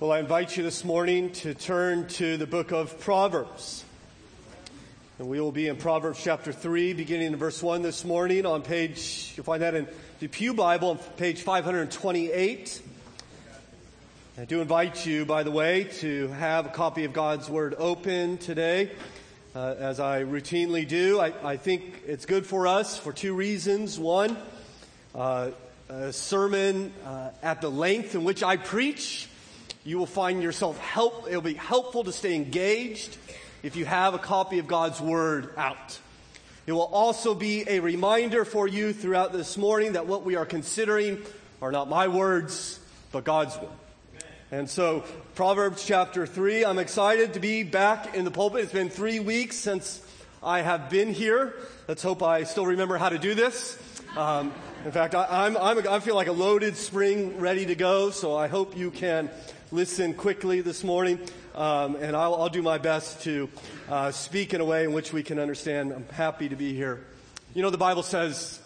Well, I invite you this morning to turn to the book of Proverbs. And we will be in Proverbs chapter 3, beginning in verse 1 this morning on page, you'll find that in the Pew Bible on page 528. I do invite you, by the way, to have a copy of God's Word open today. Uh, as I routinely do, I, I, think it's good for us for two reasons. One, uh, a sermon uh, at the length in which I preach you will find yourself help, it'll be helpful to stay engaged if you have a copy of God's Word out. It will also be a reminder for you throughout this morning that what we are considering are not my words, but God's word. And so, Proverbs chapter 3, I'm excited to be back in the pulpit. It's been three weeks since I have been here. Let's hope I still remember how to do this. Um, in fact, I, I'm, I'm, I feel like a loaded spring ready to go, so I hope you can listen quickly this morning, um, and I'll, I'll, do my best to uh, speak in a way in which we can understand. I'm happy to be here. You know, the Bible says,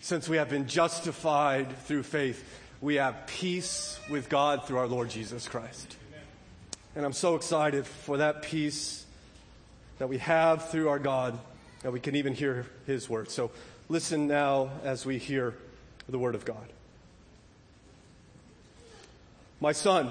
since we have been justified through faith, we have peace with God through our Lord Jesus Christ. And I'm so excited for that peace that we have through our God, that we can even hear His word. So listen now as we hear the word of God. My son,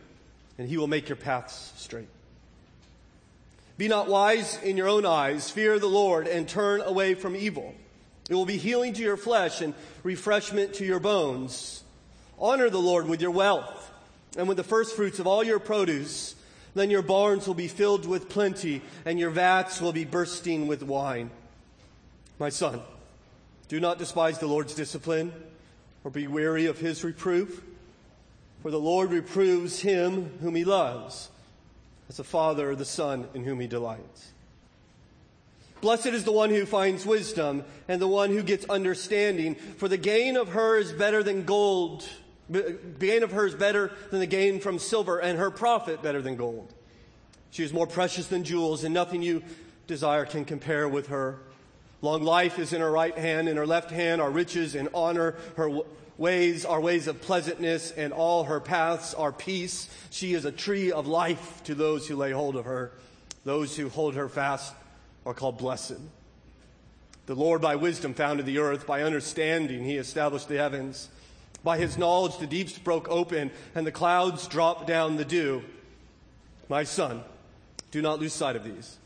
and he will make your paths straight. Be not wise in your own eyes. Fear the Lord and turn away from evil. It will be healing to your flesh and refreshment to your bones. Honor the Lord with your wealth and with the first fruits of all your produce. Then your barns will be filled with plenty and your vats will be bursting with wine. My son, do not despise the Lord's discipline or be weary of his reproof. For the Lord reproves him whom he loves, as a father the son in whom he delights. Blessed is the one who finds wisdom and the one who gets understanding, for the gain of her is better than gold. The gain of her is better than the gain from silver, and her profit better than gold. She is more precious than jewels, and nothing you desire can compare with her. Long life is in her right hand, in her left hand are riches and honor. Her ways are ways of pleasantness, and all her paths are peace. She is a tree of life to those who lay hold of her. Those who hold her fast are called blessed. The Lord by wisdom founded the earth. By understanding, he established the heavens. By his knowledge, the deeps broke open and the clouds dropped down the dew. My son, do not lose sight of these.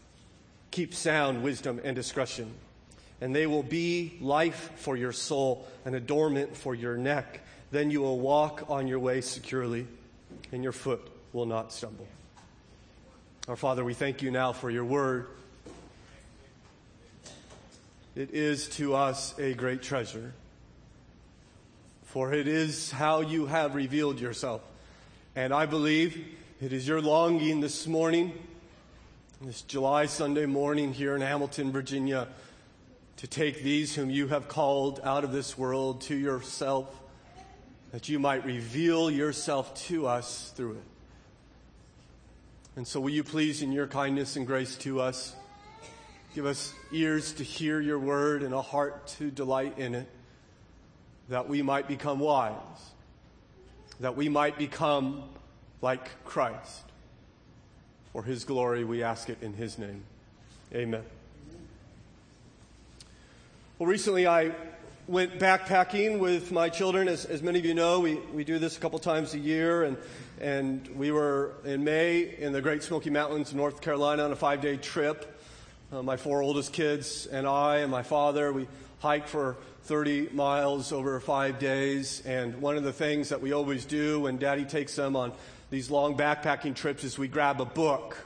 Keep sound wisdom and discretion and they will be life for your soul, an adornment for your neck. Then you will walk on your way securely, and your foot will not stumble. Our Father, we thank you now for your word. It is to us a great treasure, for it is how you have revealed yourself. And I believe it is your longing this morning, this July Sunday morning here in Hamilton, Virginia to take these whom you have called out of this world to yourself, that you might reveal yourself to us through it. And so, will you please, in your kindness and grace to us, give us ears to hear your word and a heart to delight in it, that we might become wise, that we might become like Christ. For his glory, we ask it in his name. Amen. Well, recently I went backpacking with my children. As, as many of you know, we, we do this a couple times a year. And, and we were in May in the Great Smoky Mountains, North Carolina, on a five day trip. Uh, my four oldest kids and I and my father, we hiked for 30 miles over five days. And one of the things that we always do when daddy takes them on these long backpacking trips is we grab a book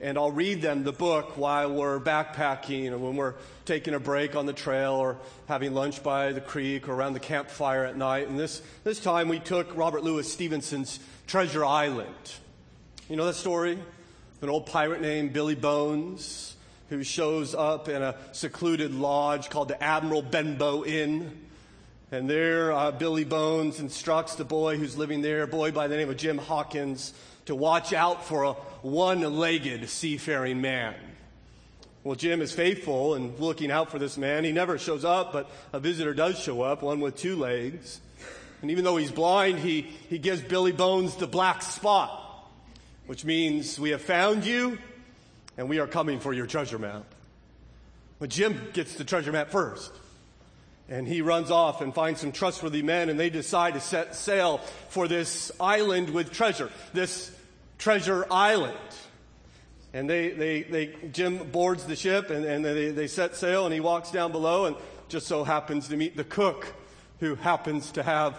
and I'll read them the book while we're backpacking or when we're taking a break on the trail or having lunch by the creek or around the campfire at night. And this, this time we took Robert Louis Stevenson's Treasure Island. You know that story? An old pirate named Billy Bones who shows up in a secluded lodge called the Admiral Benbow Inn. And there, uh, Billy Bones instructs the boy who's living there, a boy by the name of Jim Hawkins, to watch out for a one legged seafaring man. Well, Jim is faithful and looking out for this man. He never shows up, but a visitor does show up, one with two legs. And even though he's blind, he, he gives Billy Bones the black spot, which means we have found you and we are coming for your treasure map. But Jim gets the treasure map first. And he runs off and finds some trustworthy men, and they decide to set sail for this island with treasure, this treasure island. And they, they, they Jim boards the ship, and, and they, they set sail, and he walks down below, and just so happens to meet the cook, who happens to have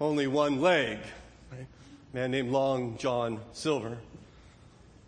only one leg. Right? A man named Long John Silver.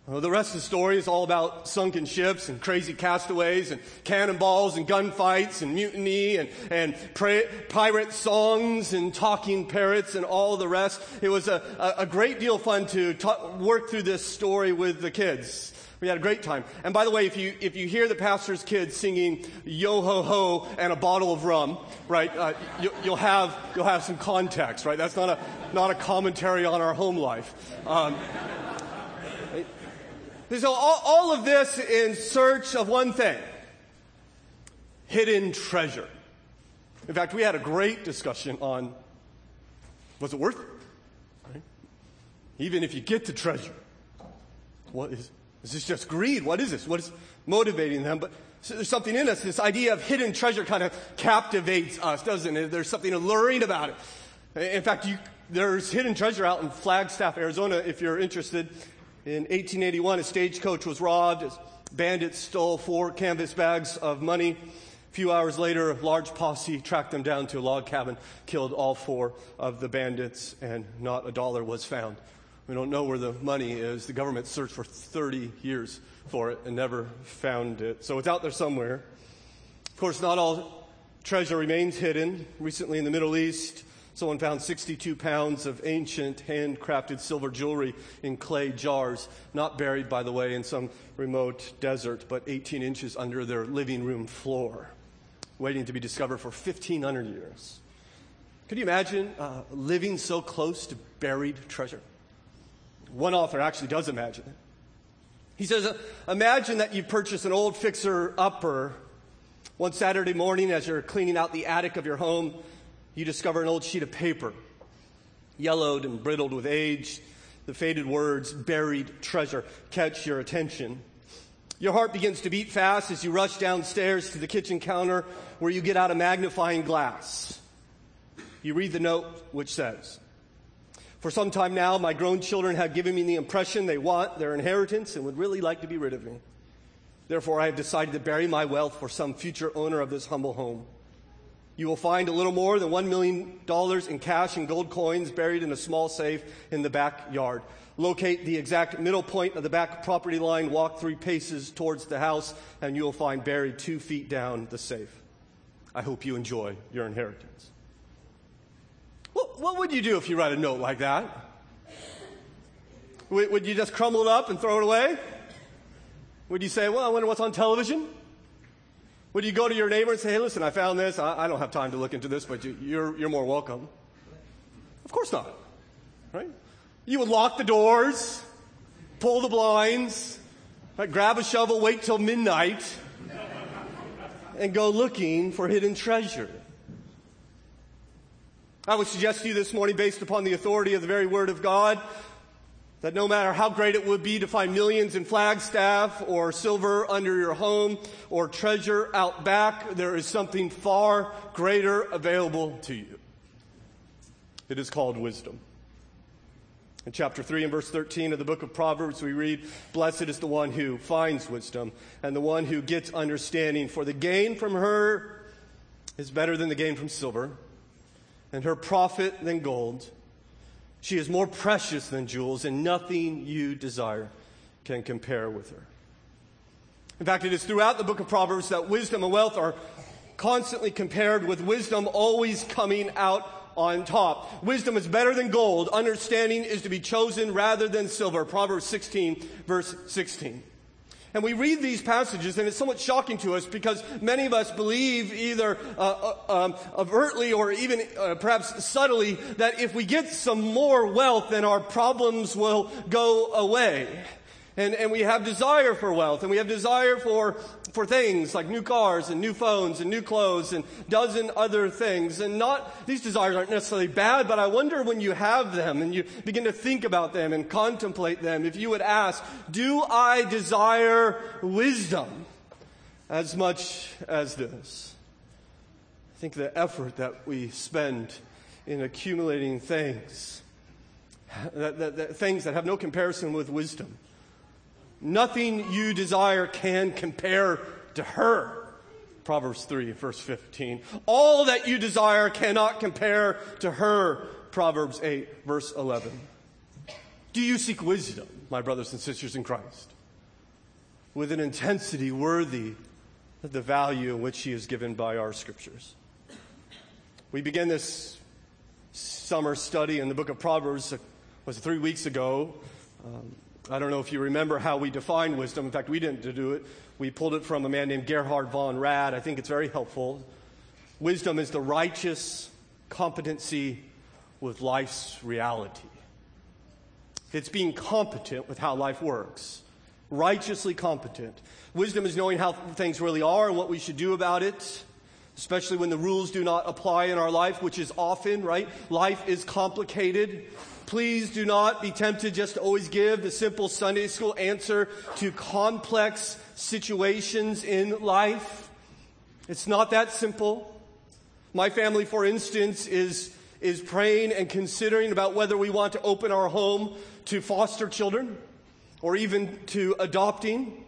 Well, the rest of the story is all about sunken ships and crazy castaways and cannonballs and gunfights and mutiny and, and pra- pirate songs and talking parrots and all the rest. It was a, a, a great deal of fun to work through this story with the kids. We had a great time. And by the way, if you, if you hear the pastor's kids singing yo ho ho and a bottle of rum, right, uh, you, will have, you'll have some context, right? That's not a, not a commentary on our home life. Um, so all, all of this in search of one thing hidden treasure. In fact, we had a great discussion on was it worth it? Right? Even if you get the treasure, what is, is this just greed? What is this? What is motivating them? But so there's something in us. This idea of hidden treasure kind of captivates us, doesn't it? There's something alluring about it. In fact, you, there's hidden treasure out in Flagstaff, Arizona, if you're interested. In 1881, a stagecoach was robbed. Bandits stole four canvas bags of money. A few hours later, a large posse tracked them down to a log cabin, killed all four of the bandits, and not a dollar was found. We don't know where the money is. The government searched for 30 years for it and never found it. So it's out there somewhere. Of course, not all treasure remains hidden. Recently in the Middle East, Someone found 62 pounds of ancient handcrafted silver jewelry in clay jars, not buried, by the way, in some remote desert, but 18 inches under their living room floor, waiting to be discovered for 1,500 years. Could you imagine uh, living so close to buried treasure? One author actually does imagine it. He says, uh, Imagine that you purchase an old fixer upper one Saturday morning as you're cleaning out the attic of your home you discover an old sheet of paper, yellowed and brittled with age. The faded words, buried treasure, catch your attention. Your heart begins to beat fast as you rush downstairs to the kitchen counter where you get out a magnifying glass. You read the note which says, For some time now, my grown children have given me the impression they want their inheritance and would really like to be rid of me. Therefore, I have decided to bury my wealth for some future owner of this humble home. You will find a little more than $1 million in cash and gold coins buried in a small safe in the backyard. Locate the exact middle point of the back property line, walk three paces towards the house, and you will find buried two feet down the safe. I hope you enjoy your inheritance. What, what would you do if you write a note like that? Would you just crumble it up and throw it away? Would you say, well, I wonder what's on television? Would you go to your neighbor and say, hey, listen, I found this. I, I don't have time to look into this, but you, you're, you're more welcome? Of course not. Right? You would lock the doors, pull the blinds, right, grab a shovel, wait till midnight, and go looking for hidden treasure. I would suggest to you this morning, based upon the authority of the very Word of God, that no matter how great it would be to find millions in Flagstaff or silver under your home or treasure out back, there is something far greater available to you. It is called wisdom. In chapter 3 and verse 13 of the book of Proverbs, we read, Blessed is the one who finds wisdom and the one who gets understanding, for the gain from her is better than the gain from silver, and her profit than gold. She is more precious than jewels, and nothing you desire can compare with her. In fact, it is throughout the book of Proverbs that wisdom and wealth are constantly compared with wisdom always coming out on top. Wisdom is better than gold. Understanding is to be chosen rather than silver. Proverbs 16, verse 16. And we read these passages, and it's somewhat shocking to us because many of us believe either uh, uh, um, overtly or even uh, perhaps subtly that if we get some more wealth, then our problems will go away. And, and we have desire for wealth, and we have desire for, for things like new cars and new phones and new clothes and dozen other things. And not, these desires aren't necessarily bad, but I wonder when you have them and you begin to think about them and contemplate them, if you would ask, do I desire wisdom as much as this? I think the effort that we spend in accumulating things, that, that, that, things that have no comparison with wisdom, Nothing you desire can compare to her. Proverbs 3, verse 15. All that you desire cannot compare to her. Proverbs 8, verse 11. Do you seek wisdom, my brothers and sisters in Christ, with an intensity worthy of the value in which she is given by our scriptures? We begin this summer study in the book of Proverbs, was three weeks ago. Um, I don't know if you remember how we define wisdom. In fact, we didn't do it. We pulled it from a man named Gerhard von Rad. I think it's very helpful. Wisdom is the righteous competency with life's reality. It's being competent with how life works, righteously competent. Wisdom is knowing how things really are and what we should do about it, especially when the rules do not apply in our life, which is often, right? Life is complicated. Please do not be tempted just to always give the simple Sunday school answer to complex situations in life. It's not that simple. My family, for instance, is, is praying and considering about whether we want to open our home to foster children or even to adopting.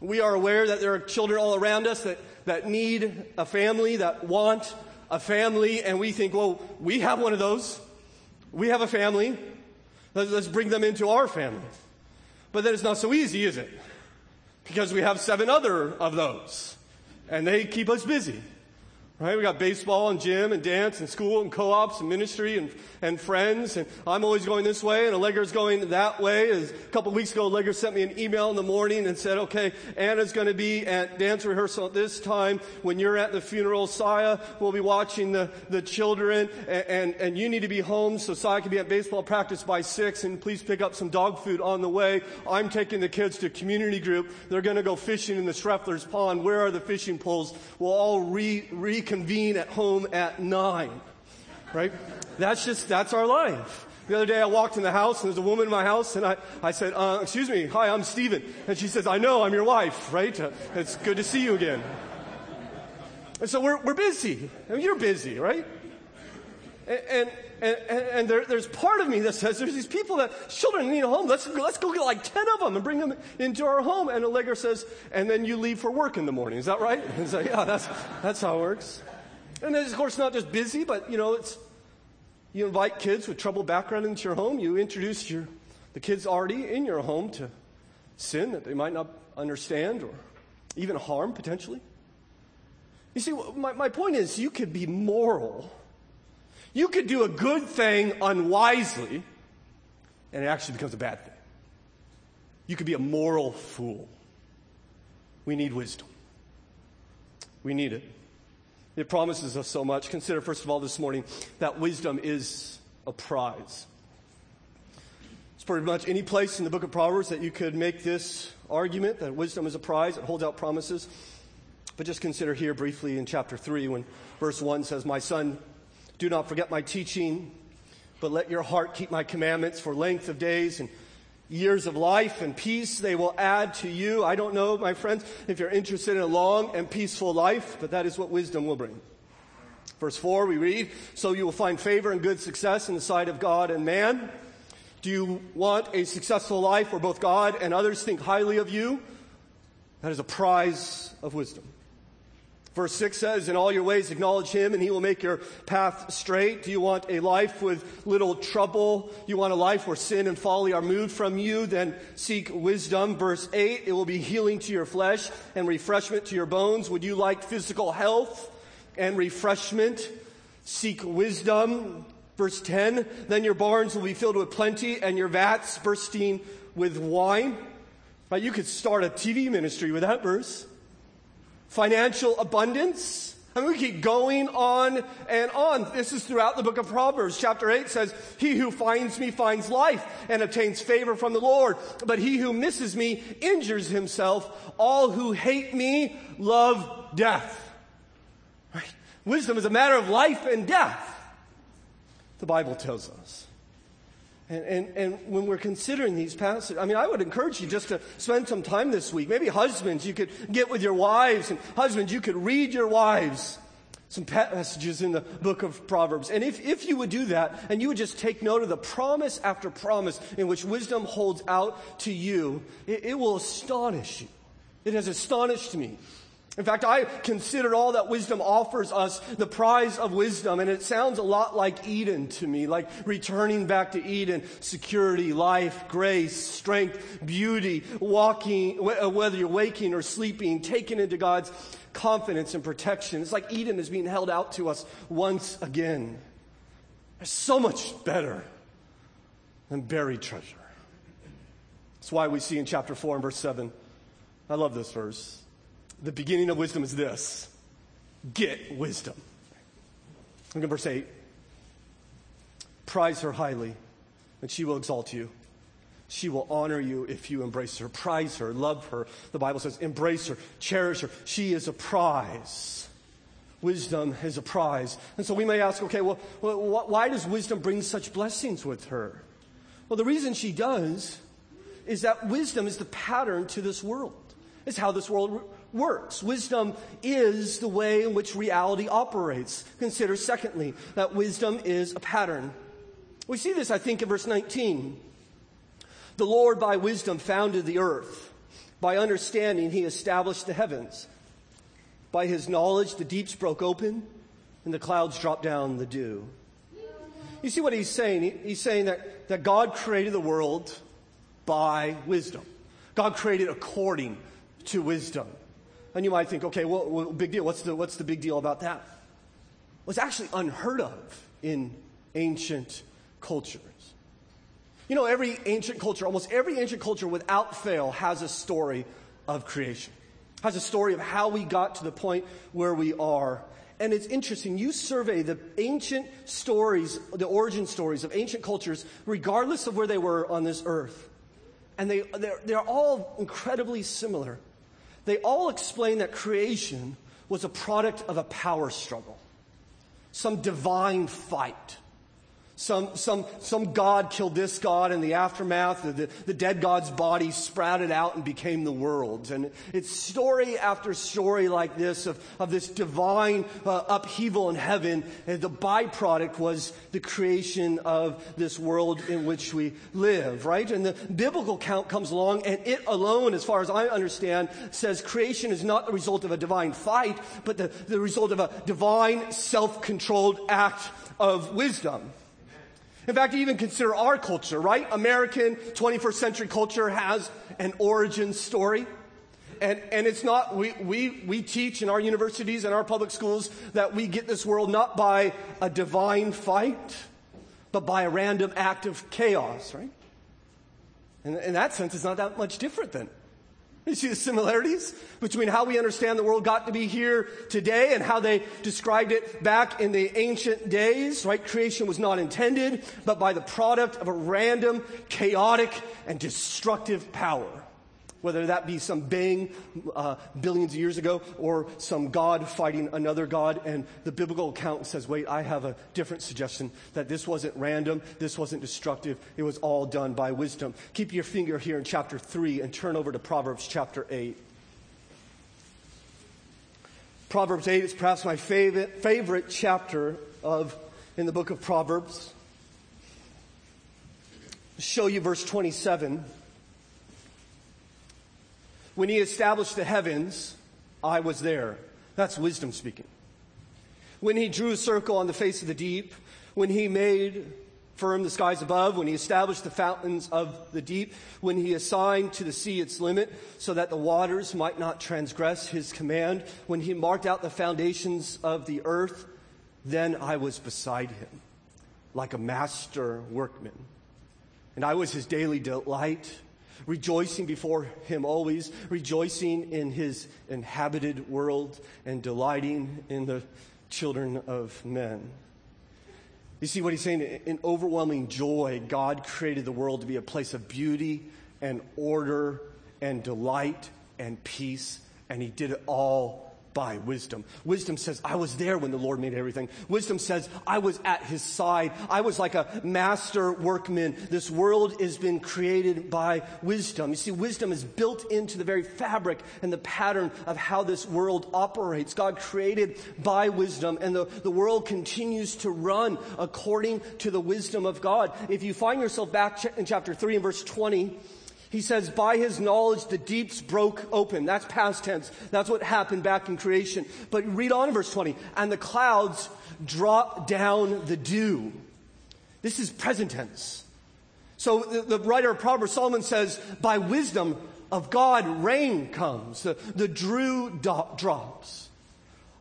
We are aware that there are children all around us that, that need a family, that want a family, and we think, well, we have one of those. We have a family. Let's bring them into our family. But then it's not so easy, is it? Because we have seven other of those. And they keep us busy. Right? We got baseball and gym and dance and school and co-ops and ministry and, and friends. And I'm always going this way and Allegra's going that way. As a couple weeks ago, Allegra sent me an email in the morning and said, okay, Anna's going to be at dance rehearsal at this time. When you're at the funeral, Saya will be watching the, the children and, and, and you need to be home so Saya can be at baseball practice by six and please pick up some dog food on the way. I'm taking the kids to community group. They're going to go fishing in the Schreffler's pond. Where are the fishing poles? We'll all re, re reconvene at home at nine. Right? That's just, that's our life. The other day I walked in the house and there's a woman in my house and I, I said, uh, excuse me, hi, I'm Stephen. And she says, I know, I'm your wife, right? Uh, it's good to see you again. And so we're, we're busy. I mean, you're busy, right? And, and, and, and there, there's part of me that says there's these people that children need a home. Let's, let's go get like 10 of them and bring them into our home. And Allegra says, and then you leave for work in the morning. Is that right? And so, yeah, that's, that's how it works. And it's, of course, not just busy, but, you know, it's, you invite kids with troubled background into your home. You introduce your, the kids already in your home to sin that they might not understand or even harm potentially. You see, my, my point is you could be moral you could do a good thing unwisely, and it actually becomes a bad thing. You could be a moral fool. We need wisdom. We need it. It promises us so much. Consider, first of all, this morning that wisdom is a prize. It's pretty much any place in the book of Proverbs that you could make this argument that wisdom is a prize. It holds out promises. But just consider here briefly in chapter 3 when verse 1 says, My son, do not forget my teaching, but let your heart keep my commandments for length of days and years of life and peace they will add to you. I don't know, my friends, if you're interested in a long and peaceful life, but that is what wisdom will bring. Verse 4, we read, So you will find favor and good success in the sight of God and man. Do you want a successful life where both God and others think highly of you? That is a prize of wisdom. Verse 6 says, In all your ways acknowledge him, and he will make your path straight. Do you want a life with little trouble? You want a life where sin and folly are moved from you? Then seek wisdom. Verse 8, it will be healing to your flesh and refreshment to your bones. Would you like physical health and refreshment? Seek wisdom. Verse 10, then your barns will be filled with plenty and your vats bursting with wine. Right, you could start a TV ministry with that verse financial abundance. I mean, we keep going on and on. This is throughout the book of Proverbs. Chapter 8 says, He who finds me finds life and obtains favor from the Lord. But he who misses me injures himself. All who hate me love death. Right? Wisdom is a matter of life and death. The Bible tells us. And, and, and when we're considering these passages, I mean, I would encourage you just to spend some time this week. Maybe husbands, you could get with your wives, and husbands, you could read your wives some passages in the book of Proverbs. And if, if you would do that, and you would just take note of the promise after promise in which wisdom holds out to you, it, it will astonish you. It has astonished me. In fact, I consider all that wisdom offers us the prize of wisdom, and it sounds a lot like Eden to me, like returning back to Eden, security, life, grace, strength, beauty, walking, uh, whether you're waking or sleeping, taken into God's confidence and protection. It's like Eden is being held out to us once again. It's so much better than buried treasure. That's why we see in chapter 4 and verse 7. I love this verse. The beginning of wisdom is this get wisdom. Look at verse 8. Prize her highly, and she will exalt you. She will honor you if you embrace her. Prize her, love her. The Bible says, embrace her, cherish her. She is a prize. Wisdom is a prize. And so we may ask, okay, well, why does wisdom bring such blessings with her? Well, the reason she does is that wisdom is the pattern to this world. It's how this world works. Wisdom is the way in which reality operates. Consider, secondly, that wisdom is a pattern. We see this, I think, in verse 19. The Lord by wisdom founded the earth. By understanding, he established the heavens. By his knowledge, the deeps broke open and the clouds dropped down the dew. You see what he's saying? He's saying that, that God created the world by wisdom. God created according to wisdom. And you might think, okay, well, well, big deal. What's the, what's the big deal about that? Well, it's actually unheard of in ancient cultures. You know, every ancient culture, almost every ancient culture without fail has a story of creation, has a story of how we got to the point where we are. And it's interesting, you survey the ancient stories, the origin stories of ancient cultures, regardless of where they were on this earth. And they, they're, they're all incredibly similar. They all explain that creation was a product of a power struggle, some divine fight some, some, some God killed this God in the aftermath. The, the dead God's body sprouted out and became the world. And it's story after story like this of, of this divine uh, upheaval in heaven. And the byproduct was the creation of this world in which we live, right? And the biblical count comes along and it alone, as far as I understand, says creation is not the result of a divine fight, but the, the result of a divine self-controlled act of wisdom. In fact, even consider our culture, right? American 21st century culture has an origin story. And, and it's not, we, we, we teach in our universities and our public schools that we get this world not by a divine fight, but by a random act of chaos, right? And in that sense, it's not that much different than you see the similarities between how we understand the world got to be here today and how they described it back in the ancient days, right? Creation was not intended, but by the product of a random, chaotic, and destructive power whether that be some bang uh, billions of years ago or some God fighting another God. And the biblical account says, wait, I have a different suggestion that this wasn't random, this wasn't destructive, it was all done by wisdom. Keep your finger here in chapter 3 and turn over to Proverbs chapter 8. Proverbs 8 is perhaps my favorite, favorite chapter of, in the book of Proverbs. I'll show you verse 27. When he established the heavens, I was there. That's wisdom speaking. When he drew a circle on the face of the deep, when he made firm the skies above, when he established the fountains of the deep, when he assigned to the sea its limit so that the waters might not transgress his command, when he marked out the foundations of the earth, then I was beside him like a master workman. And I was his daily delight, rejoicing before him always, rejoicing in his inhabited world and delighting in the children of men. You see what he's saying? In overwhelming joy, God created the world to be a place of beauty and order and delight and peace, and he did it all by wisdom. Wisdom says, I was there when the Lord made everything. Wisdom says, I was at his side. I was like a master workman. This world has been created by wisdom. You see, wisdom is built into the very fabric and the pattern of how this world operates. God created by wisdom, and the, the world continues to run according to the wisdom of God. If you find yourself back in chapter 3 and verse 20, he says, by his knowledge, the deeps broke open. That's past tense. That's what happened back in creation. But read on in verse 20. And the clouds drop down the dew. This is present tense. So the, the writer of Proverbs, Solomon says, by wisdom of God, rain comes. The, the dew do- drops.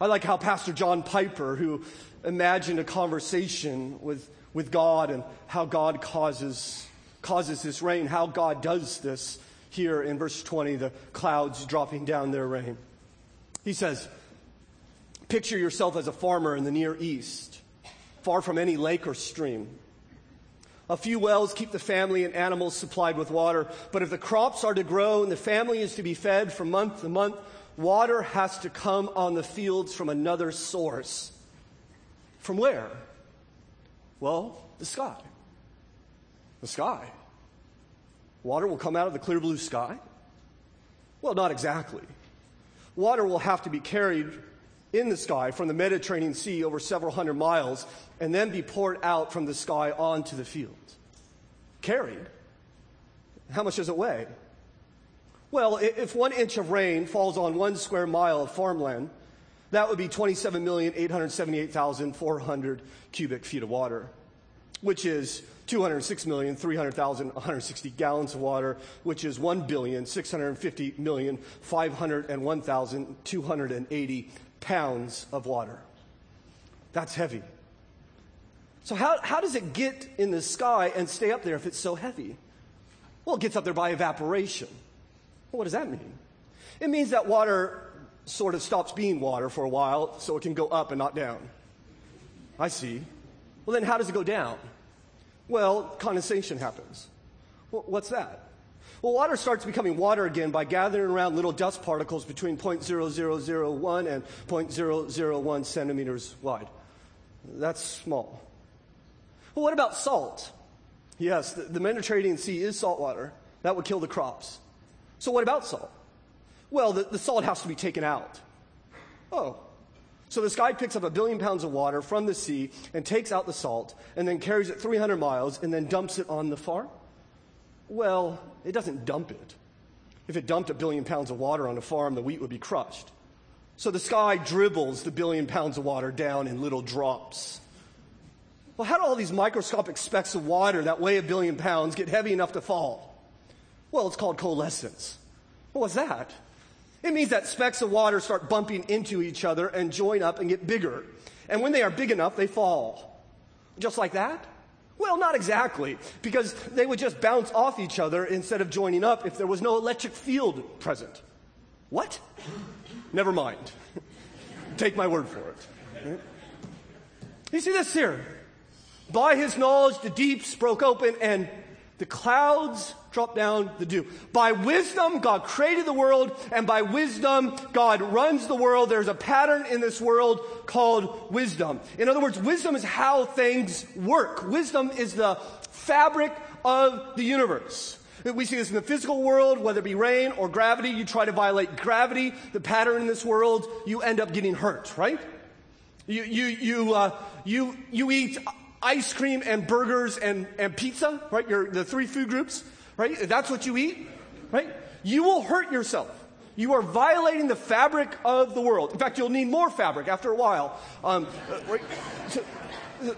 I like how Pastor John Piper, who imagined a conversation with, with God and how God causes causes this rain, how God does this here in verse 20, the clouds dropping down their rain. He says, Picture yourself as a farmer in the Near East, far from any lake or stream. A few wells keep the family and animals supplied with water, but if the crops are to grow and the family is to be fed from month to month, water has to come on the fields from another source. From where? Well, the sky. The sky. Water will come out of the clear blue sky? Well, not exactly. Water will have to be carried in the sky from the Mediterranean Sea over several hundred miles and then be poured out from the sky onto the fields. Carried. How much does it weigh? Well, if one inch of rain falls on one square mile of farmland, that would be 27,878,400 cubic feet of water, which is 206,300,160 gallons of water, which is 1,650,501,280 pounds of water. That's heavy. So, how, how does it get in the sky and stay up there if it's so heavy? Well, it gets up there by evaporation. Well, what does that mean? It means that water sort of stops being water for a while so it can go up and not down. I see. Well, then how does it go down? Well, condensation happens. Well, what's that? Well, water starts becoming water again by gathering around little dust particles between 0.0001 and 0.001 centimeters wide. That's small. Well, what about salt? Yes, the, the Mediterranean Sea is salt water. That would kill the crops. So, what about salt? Well, the, the salt has to be taken out. Oh, so this guy picks up a billion pounds of water from the sea and takes out the salt and then carries it 300 miles and then dumps it on the farm? Well, it doesn't dump it. If it dumped a billion pounds of water on a farm, the wheat would be crushed. So the sky dribbles the billion pounds of water down in little drops. Well, how do all these microscopic specks of water that weigh a billion pounds get heavy enough to fall? Well, it's called coalescence. Well, what's that? It means that specks of water start bumping into each other and join up and get bigger. And when they are big enough, they fall. Just like that? Well, not exactly, because they would just bounce off each other instead of joining up if there was no electric field present. What? Never mind. Take my word for it. You see this here? By his knowledge, the deeps broke open and the clouds drop down the dew. By wisdom, God created the world, and by wisdom, God runs the world. There's a pattern in this world called wisdom. In other words, wisdom is how things work. Wisdom is the fabric of the universe. We see this in the physical world, whether it be rain or gravity. You try to violate gravity, the pattern in this world, you end up getting hurt, right? You, you, you, uh, you, you eat ice cream and burgers and, and pizza, right? The three food groups, right? That's what you eat, right? You will hurt yourself. You are violating the fabric of the world. In fact, you'll need more fabric after a while. Um, right? so,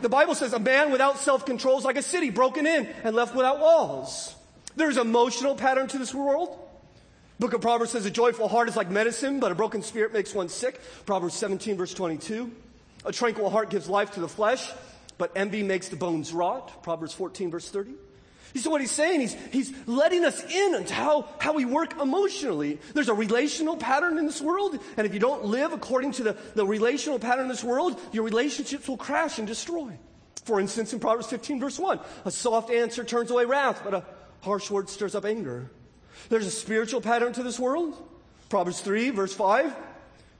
the Bible says a man without self-control is like a city broken in and left without walls. There's emotional pattern to this world. Book of Proverbs says a joyful heart is like medicine, but a broken spirit makes one sick. Proverbs 17 verse 22. A tranquil heart gives life to the flesh, but envy makes the bones rot. Proverbs 14 verse 30. So what he's saying, he's, he's letting us in into how, how we work emotionally. There's a relational pattern in this world, and if you don't live according to the, the relational pattern in this world, your relationships will crash and destroy. For instance, in Proverbs 15 verse 1, a soft answer turns away wrath, but a harsh word stirs up anger. There's a spiritual pattern to this world. Proverbs 3 verse 5,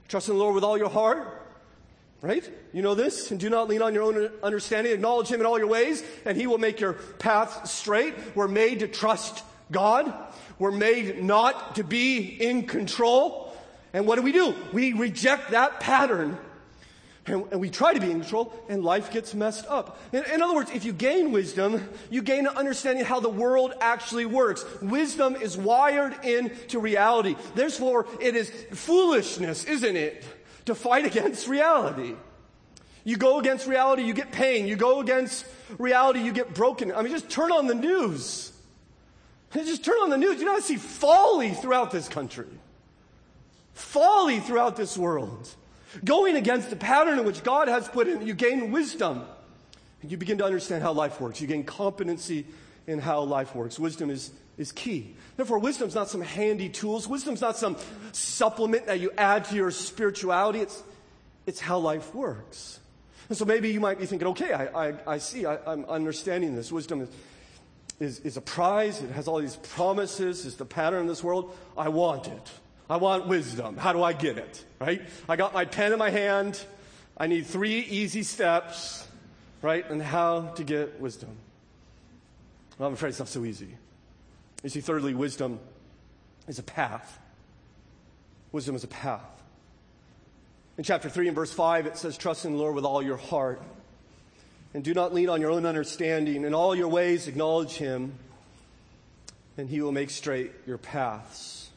trust in the Lord with all your heart Right? You know this? And do not lean on your own understanding. Acknowledge Him in all your ways, and He will make your path straight. We're made to trust God. We're made not to be in control. And what do we do? We reject that pattern. And, and we try to be in control, and life gets messed up. In, in other words, if you gain wisdom, you gain an understanding how the world actually works. Wisdom is wired into reality. Therefore, it is foolishness, isn't it? To fight against reality. You go against reality, you get pain. You go against reality, you get broken. I mean, just turn on the news. Just turn on the news. You know, I see folly throughout this country. Folly throughout this world. Going against the pattern in which God has put in, you gain wisdom. And you begin to understand how life works. You gain competency in how life works. Wisdom is is key. Therefore, wisdom's not some handy tools. Wisdom's not some supplement that you add to your spirituality. It's, it's how life works. And so maybe you might be thinking, okay, I, I, I see, I, am understanding this. Wisdom is, is, is a prize. It has all these promises. It's the pattern in this world. I want it. I want wisdom. How do I get it? Right? I got my pen in my hand. I need three easy steps, right? And how to get wisdom. Well, I'm afraid it's not so easy. You see, thirdly, wisdom is a path. Wisdom is a path. In chapter 3 and verse 5, it says, Trust in the Lord with all your heart. And do not lean on your own understanding. In all your ways, acknowledge him, and he will make straight your paths.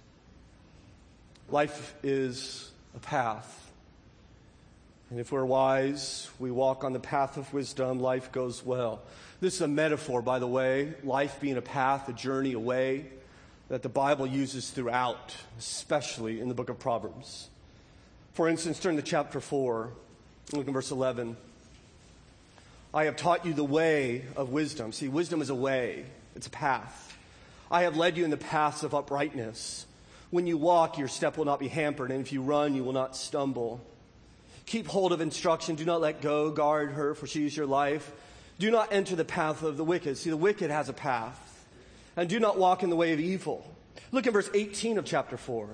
Life is a path. And if we're wise, we walk on the path of wisdom, life goes well. This is a metaphor, by the way, life being a path, a journey, a way that the Bible uses throughout, especially in the book of Proverbs. For instance, turn to chapter 4, look at verse 11. I have taught you the way of wisdom. See, wisdom is a way, it's a path. I have led you in the paths of uprightness. When you walk, your step will not be hampered, and if you run, you will not stumble. Keep hold of instruction. Do not let go. Guard her, for she is your life. Do not enter the path of the wicked. See, the wicked has a path. And do not walk in the way of evil. Look at verse 18 of chapter 4.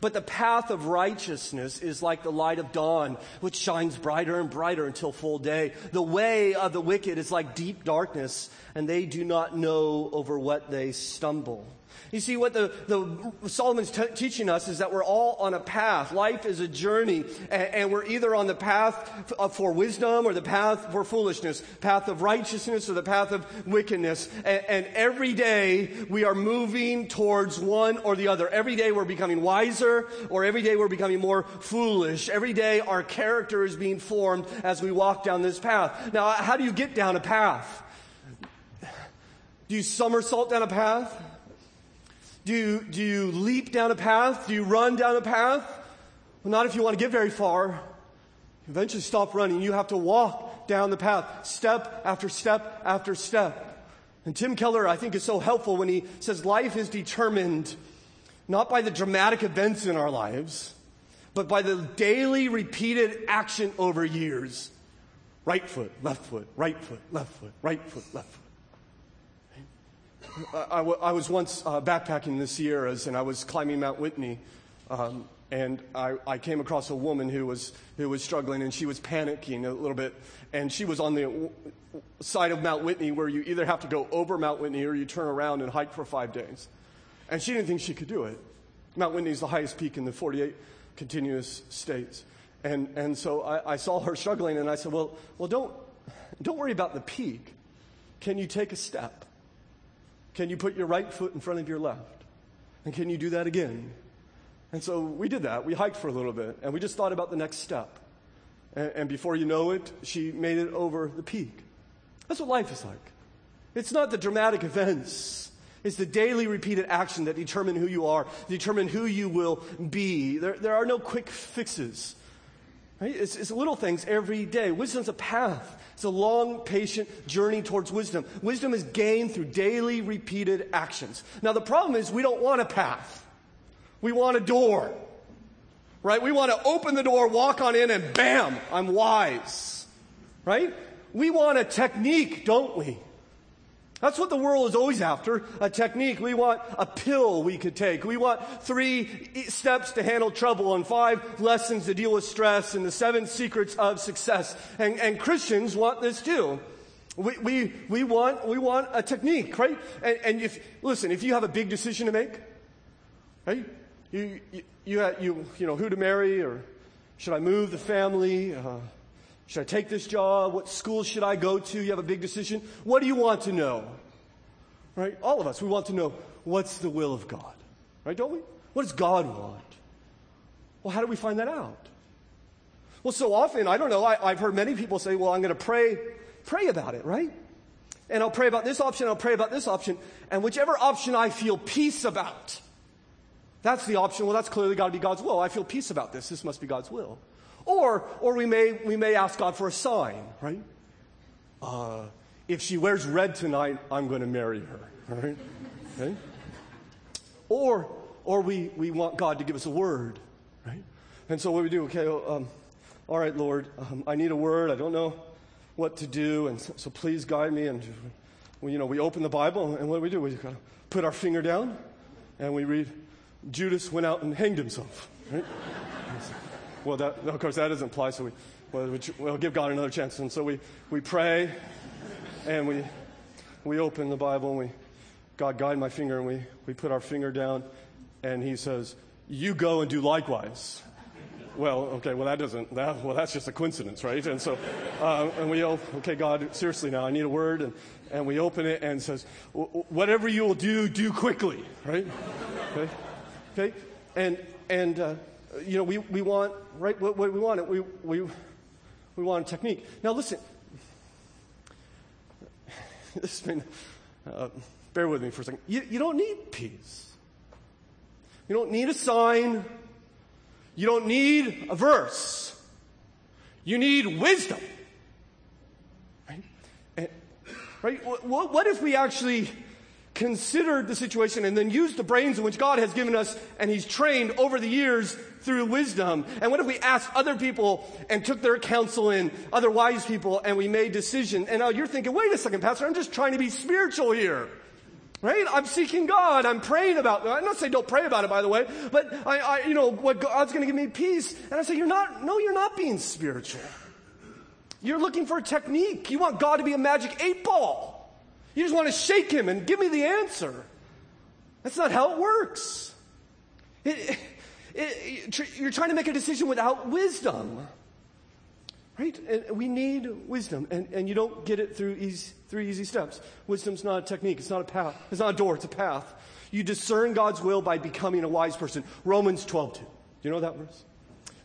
But the path of righteousness is like the light of dawn, which shines brighter and brighter until full day. The way of the wicked is like deep darkness, and they do not know over what they stumble. You see, what the, the Solomon's t- teaching us is that we're all on a path. Life is a journey, and, and we're either on the path f- uh, for wisdom or the path for foolishness, path of righteousness or the path of wickedness. And, and every day we are moving towards one or the other. Every day we're becoming wiser, or every day we're becoming more foolish. Every day our character is being formed as we walk down this path. Now, how do you get down a path? Do you somersault down a path? Do you, do you leap down a path? Do you run down a path? Well, not if you want to get very far. You eventually stop running. You have to walk down the path, step after step after step. And Tim Keller, I think, is so helpful when he says life is determined not by the dramatic events in our lives, but by the daily repeated action over years. Right foot, left foot, right foot, left foot, right foot, left foot. I, I was once uh, backpacking the Sierras and I was climbing Mount Whitney. Um, and I, I, came across a woman who was, who was struggling and she was panicking a little bit. And she was on the side of Mount Whitney where you either have to go over Mount Whitney or you turn around and hike for five days. And she didn't think she could do it. Mount Whitney is the highest peak in the 48 continuous states. And, and so I, I saw her struggling and I said, well, well don't, don't worry about the peak. Can you take a step? Can you put your right foot in front of your left? And can you do that again? And so we did that. We hiked for a little bit and we just thought about the next step. And, and before you know it, she made it over the peak. That's what life is like. It's not the dramatic events. It's the daily repeated action that determine who you are, determine who you will be. There, there are no quick fixes. Right? It's, it's little things every day. Wisdom's a path. It's a long, patient journey towards wisdom. Wisdom is gained through daily repeated actions. Now the problem is we don't want a path. We want a door. Right? We want to open the door, walk on in, and bam, I'm wise. Right? We want a technique, don't we? That's what the world is always after a technique. We want a pill we could take. We want three steps to handle trouble and five lessons to deal with stress and the seven secrets of success. And, and Christians want this too. We, we, we, want, we want a technique, right? And, and if, listen, if you have a big decision to make, right? You, you, you, you, you know, who to marry or should I move the family? Uh, should I take this job? What school should I go to? You have a big decision. What do you want to know? Right? All of us, we want to know what's the will of God. Right? Don't we? What does God want? Well, how do we find that out? Well, so often, I don't know, I, have heard many people say, well, I'm going to pray, pray about it, right? And I'll pray about this option, I'll pray about this option, and whichever option I feel peace about, that's the option. Well, that's clearly got to be God's will. I feel peace about this. This must be God's will. Or, or we may, we may ask God for a sign, right? Uh, if she wears red tonight, I'm going to marry her, right? Okay? Or, or we, we want God to give us a word, right? And so what we do, okay, um, all right, Lord, um, I need a word. I don't know what to do, and so, so please guide me. And we, you know, we open the Bible, and what do we do? We put our finger down, and we read, Judas went out and hanged himself, right? Well, that, of course, that doesn't apply, so we, well, we'll give God another chance. And so we, we pray and we, we open the Bible and we, God guide my finger and we, we put our finger down and he says, you go and do likewise. Well, okay, well that doesn't, that, well that's just a coincidence, right? And so, uh, and we, okay, God, seriously now, I need a word. And, and we open it and it says, whatever you will do, do quickly, right? Okay? Okay? And, and, uh, you know, we, we want, right, what, what we want, it? we, we, we want a technique. Now listen, this has been, uh, bear with me for a second. You, you don't need peace. You don't need a sign. You don't need a verse. You need wisdom. Right? And, right? What, what if we actually considered the situation and then used the brains in which God has given us and He's trained over the years through wisdom? And what if we asked other people and took their counsel in, other wise people, and we made decisions? And now you're thinking, wait a second, Pastor, I'm just trying to be spiritual here. Right? I'm seeking God. I'm praying about it. I'm not saying don't pray about it, by the way, but I, I you know, what God's going to give me peace. And I say, you're not, no, you're not being spiritual. You're looking for a technique. You want God to be a magic eight ball. You just want to shake him and give me the answer. That's not how it works. It, it, it, you're trying to make a decision without wisdom. Right? And we need wisdom. And, and you don't get it through easy, through easy steps. Wisdom's not a technique. It's not a path. It's not a door. It's a path. You discern God's will by becoming a wise person. Romans 12, 2. Do you know that verse?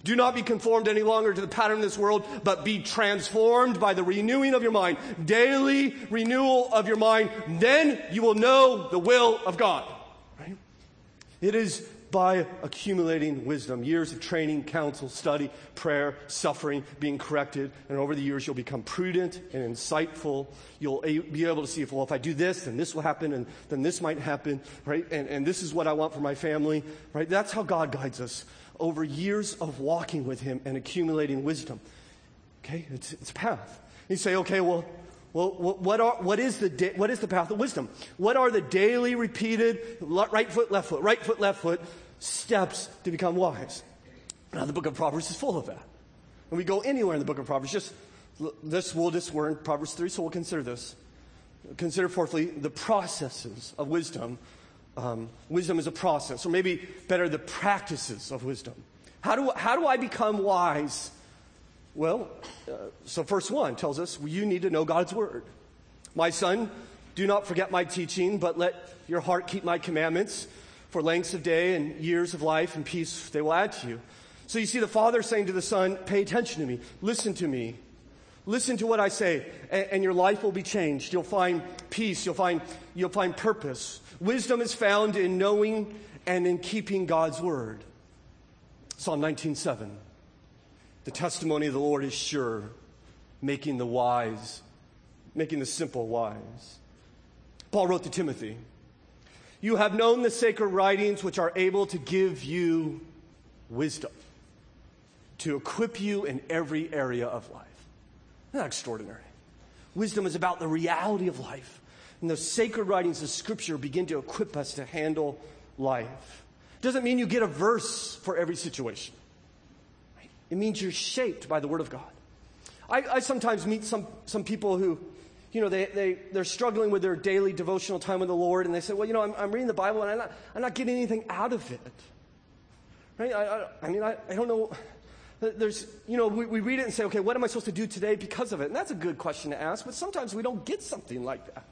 Do not be conformed any longer to the pattern of this world, but be transformed by the renewing of your mind. Daily renewal of your mind. Then you will know the will of God. Right? It is by accumulating wisdom, years of training, counsel, study, prayer, suffering, being corrected, and over the years you'll become prudent and insightful. You'll be able to see if, well, if I do this, then this will happen, and then this might happen, right? And, and this is what I want for my family, right? That's how God guides us over years of walking with Him and accumulating wisdom. Okay, it's, it's a path. You say, okay, well, well, what, are, what, is the what is the path of wisdom? What are the daily repeated right foot, left foot, right foot, left foot steps to become wise? Now, the book of Proverbs is full of that. And we go anywhere in the book of Proverbs. Just this, we'll just, we're in Proverbs 3, so we'll consider this. Consider, fourthly, the processes of wisdom um, wisdom is a process, or maybe better, the practices of wisdom. How do, how do I become wise? Well, uh, so verse 1 tells us you need to know God's word. My son, do not forget my teaching, but let your heart keep my commandments. For lengths of day and years of life and peace they will add to you. So you see the Father saying to the Son, Pay attention to me, listen to me, listen to what I say, and, and your life will be changed. You'll find peace, you'll find, you'll find purpose. Wisdom is found in knowing and in keeping God's word. Psalm 19:7. The testimony of the Lord is sure, making the wise, making the simple wise. Paul wrote to Timothy, You have known the sacred writings which are able to give you wisdom, to equip you in every area of life. Isn't that extraordinary? Wisdom is about the reality of life. And the sacred writings of Scripture begin to equip us to handle life. Doesn't mean you get a verse for every situation. It means you're shaped by the Word of God. I, I sometimes meet some, some people who, you know, they, they, they're struggling with their daily devotional time with the Lord, and they say, well, you know, I'm, I'm reading the Bible and I'm not, I'm not getting anything out of it. Right? I, I, I mean, I, I don't know. There's, you know, we, we read it and say, okay, what am I supposed to do today because of it? And that's a good question to ask, but sometimes we don't get something like that.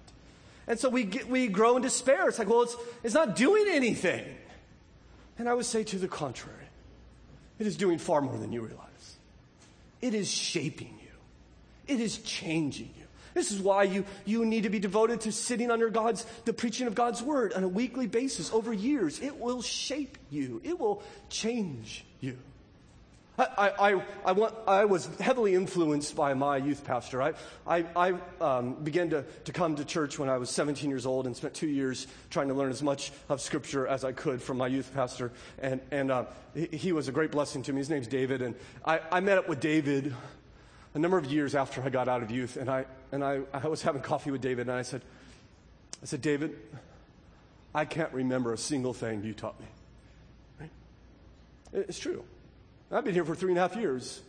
And so we, get, we grow in despair. It's like, well, it's, it's not doing anything. And I would say to the contrary, it is doing far more than you realize. It is shaping you, it is changing you. This is why you, you need to be devoted to sitting under God's, the preaching of God's word on a weekly basis over years. It will shape you. It will change you. I, I, I, want, I, was heavily influenced by my youth pastor. I, I, um, began to, to come to church when I was 17 years old and spent two years trying to learn as much of Scripture as I could from my youth pastor. And, and uh, he, he, was a great blessing to me. His name's David. And I, I met up with David a number of years after I got out of youth. And, I, and I, I was having coffee with David, and I said, I said, David, I can't remember a single thing you taught me. Right? It's true. I've been here for three and a half years.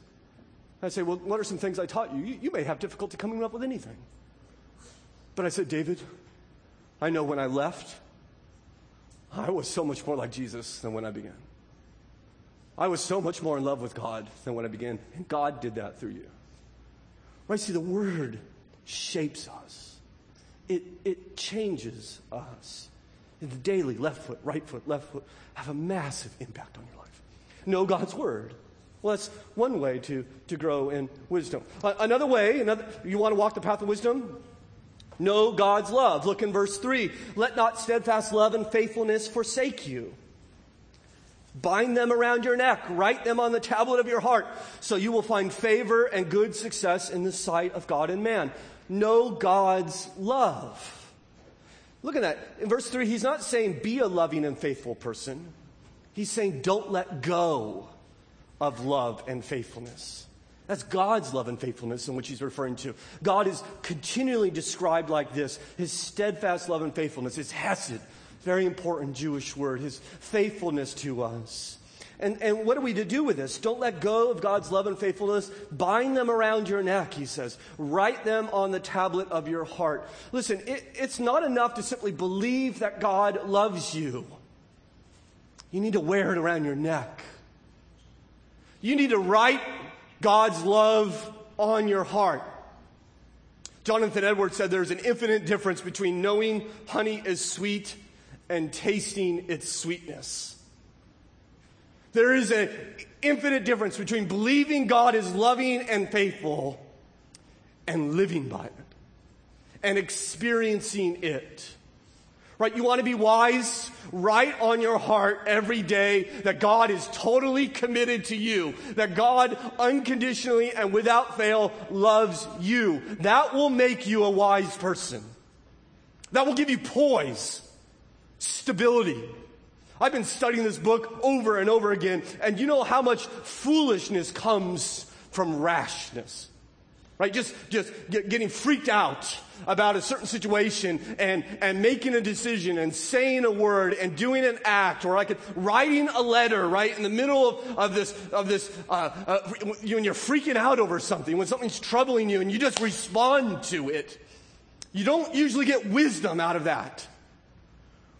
I say, Well, what are some things I taught you? You, you may have difficulty coming up with anything. But I said, David, I know when I left, I was so much more like Jesus than when I began. I was so much more in love with God than when I began. And God did that through you. Right? See, the Word shapes us, it, it changes us. The daily left foot, right foot, left foot have a massive impact on your life know God's word. Well, that's one way to, to grow in wisdom. Uh, another way, another, you want to walk the path of wisdom? Know God's love. Look in verse 3. Let not steadfast love and faithfulness forsake you. Bind them around your neck. Write them on the tablet of your heart so you will find favor and good success in the sight of God and man. Know God's love. Look at that. In verse 3, he's not saying be a loving and faithful person. He's saying, don't let go of love and faithfulness. That's God's love and faithfulness in which he's referring to. God is continually described like this his steadfast love and faithfulness, his hesed, very important Jewish word, his faithfulness to us. And, and what are we to do with this? Don't let go of God's love and faithfulness. Bind them around your neck, he says. Write them on the tablet of your heart. Listen, it, it's not enough to simply believe that God loves you. You need to wear it around your neck. You need to write God's love on your heart. Jonathan Edwards said there's an infinite difference between knowing honey is sweet and tasting its sweetness. There is an infinite difference between believing God is loving and faithful and living by it and experiencing it. Right? You want to be wise? Write on your heart every day that God is totally committed to you, that God unconditionally and without fail loves you. That will make you a wise person. That will give you poise, stability. I've been studying this book over and over again, and you know how much foolishness comes from rashness. Right? Just, just get, getting freaked out about a certain situation and, and making a decision and saying a word and doing an act or like writing a letter, right? In the middle of, of this, of this, uh, uh, when you're freaking out over something, when something's troubling you and you just respond to it. You don't usually get wisdom out of that.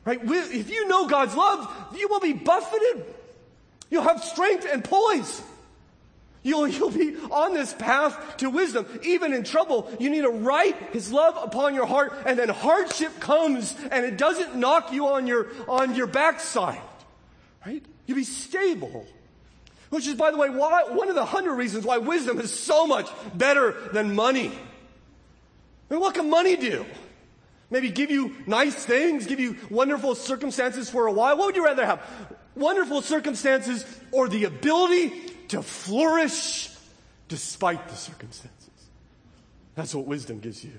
Right? If you know God's love, you will be buffeted. You'll have strength and poise. You'll, you'll be on this path to wisdom. Even in trouble, you need to write His love upon your heart and then hardship comes and it doesn't knock you on your, on your backside. Right? You'll be stable. Which is, by the way, why, one of the hundred reasons why wisdom is so much better than money. I mean, what can money do? Maybe give you nice things, give you wonderful circumstances for a while. What would you rather have? Wonderful circumstances or the ability to flourish despite the circumstances? That's what wisdom gives you.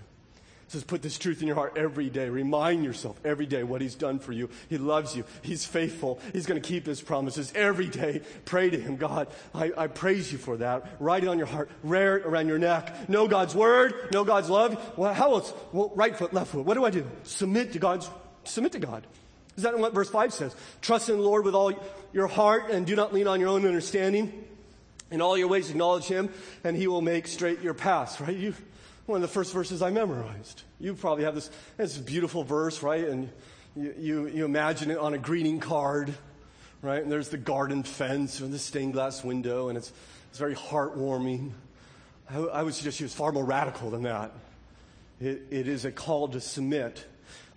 It says, put this truth in your heart every day. Remind yourself every day what He's done for you. He loves you. He's faithful. He's going to keep His promises every day. Pray to Him. God, I, I praise you for that. Write it on your heart. Wear it around your neck. Know God's word. Know God's love. Well, how else? Well, right foot, left foot. What do I do? Submit to God's, submit to God. Is that what verse 5 says? Trust in the Lord with all your heart and do not lean on your own understanding. In all your ways acknowledge Him and He will make straight your paths, right? You, one of the first verses I memorized. You probably have this, it's a beautiful verse, right? And you, you, you imagine it on a greeting card, right? And there's the garden fence and the stained glass window, and it's, it's very heartwarming. I, I would suggest you it's far more radical than that. It, it is a call to submit,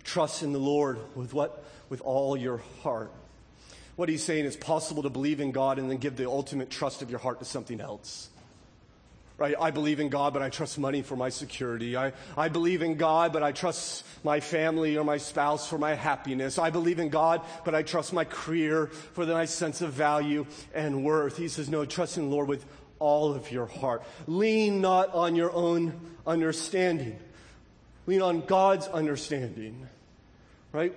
trust in the Lord with what? With all your heart. What he's saying is possible to believe in God and then give the ultimate trust of your heart to something else right? I believe in God, but I trust money for my security. I, I believe in God, but I trust my family or my spouse for my happiness. I believe in God, but I trust my career for my sense of value and worth. He says, no, trust in the Lord with all of your heart. Lean not on your own understanding. Lean on God's understanding, right?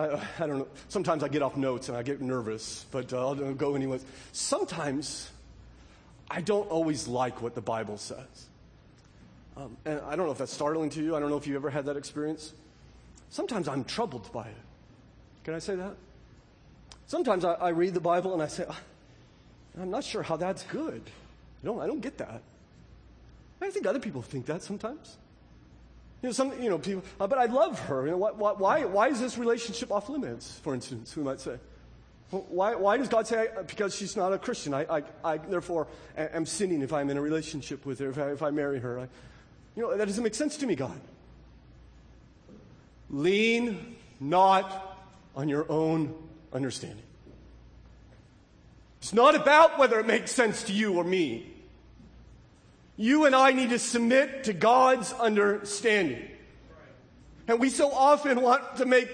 I, I, don't know. Sometimes I get off notes and I get nervous, but uh, I'll go anyways. Sometimes I don't always like what the Bible says. Um, and I don't know if that's startling to you. I don't know if you ever had that experience. Sometimes I'm troubled by it. Can I say that? Sometimes I, I read the Bible and I say, ah, I'm not sure how that's good. You know, I don't get that. I think other people think that sometimes. You know, some, you know, people, uh, but I love her. You know, why, why, why is this relationship off limits, for instance, we might say? Why, why does God say, because she's not a Christian, I, I, I therefore am sinning if I'm in a relationship with her, if I, if I marry her? I, you know, that doesn't make sense to me, God. Lean not on your own understanding. It's not about whether it makes sense to you or me. You and I need to submit to God's understanding. And we so often want to make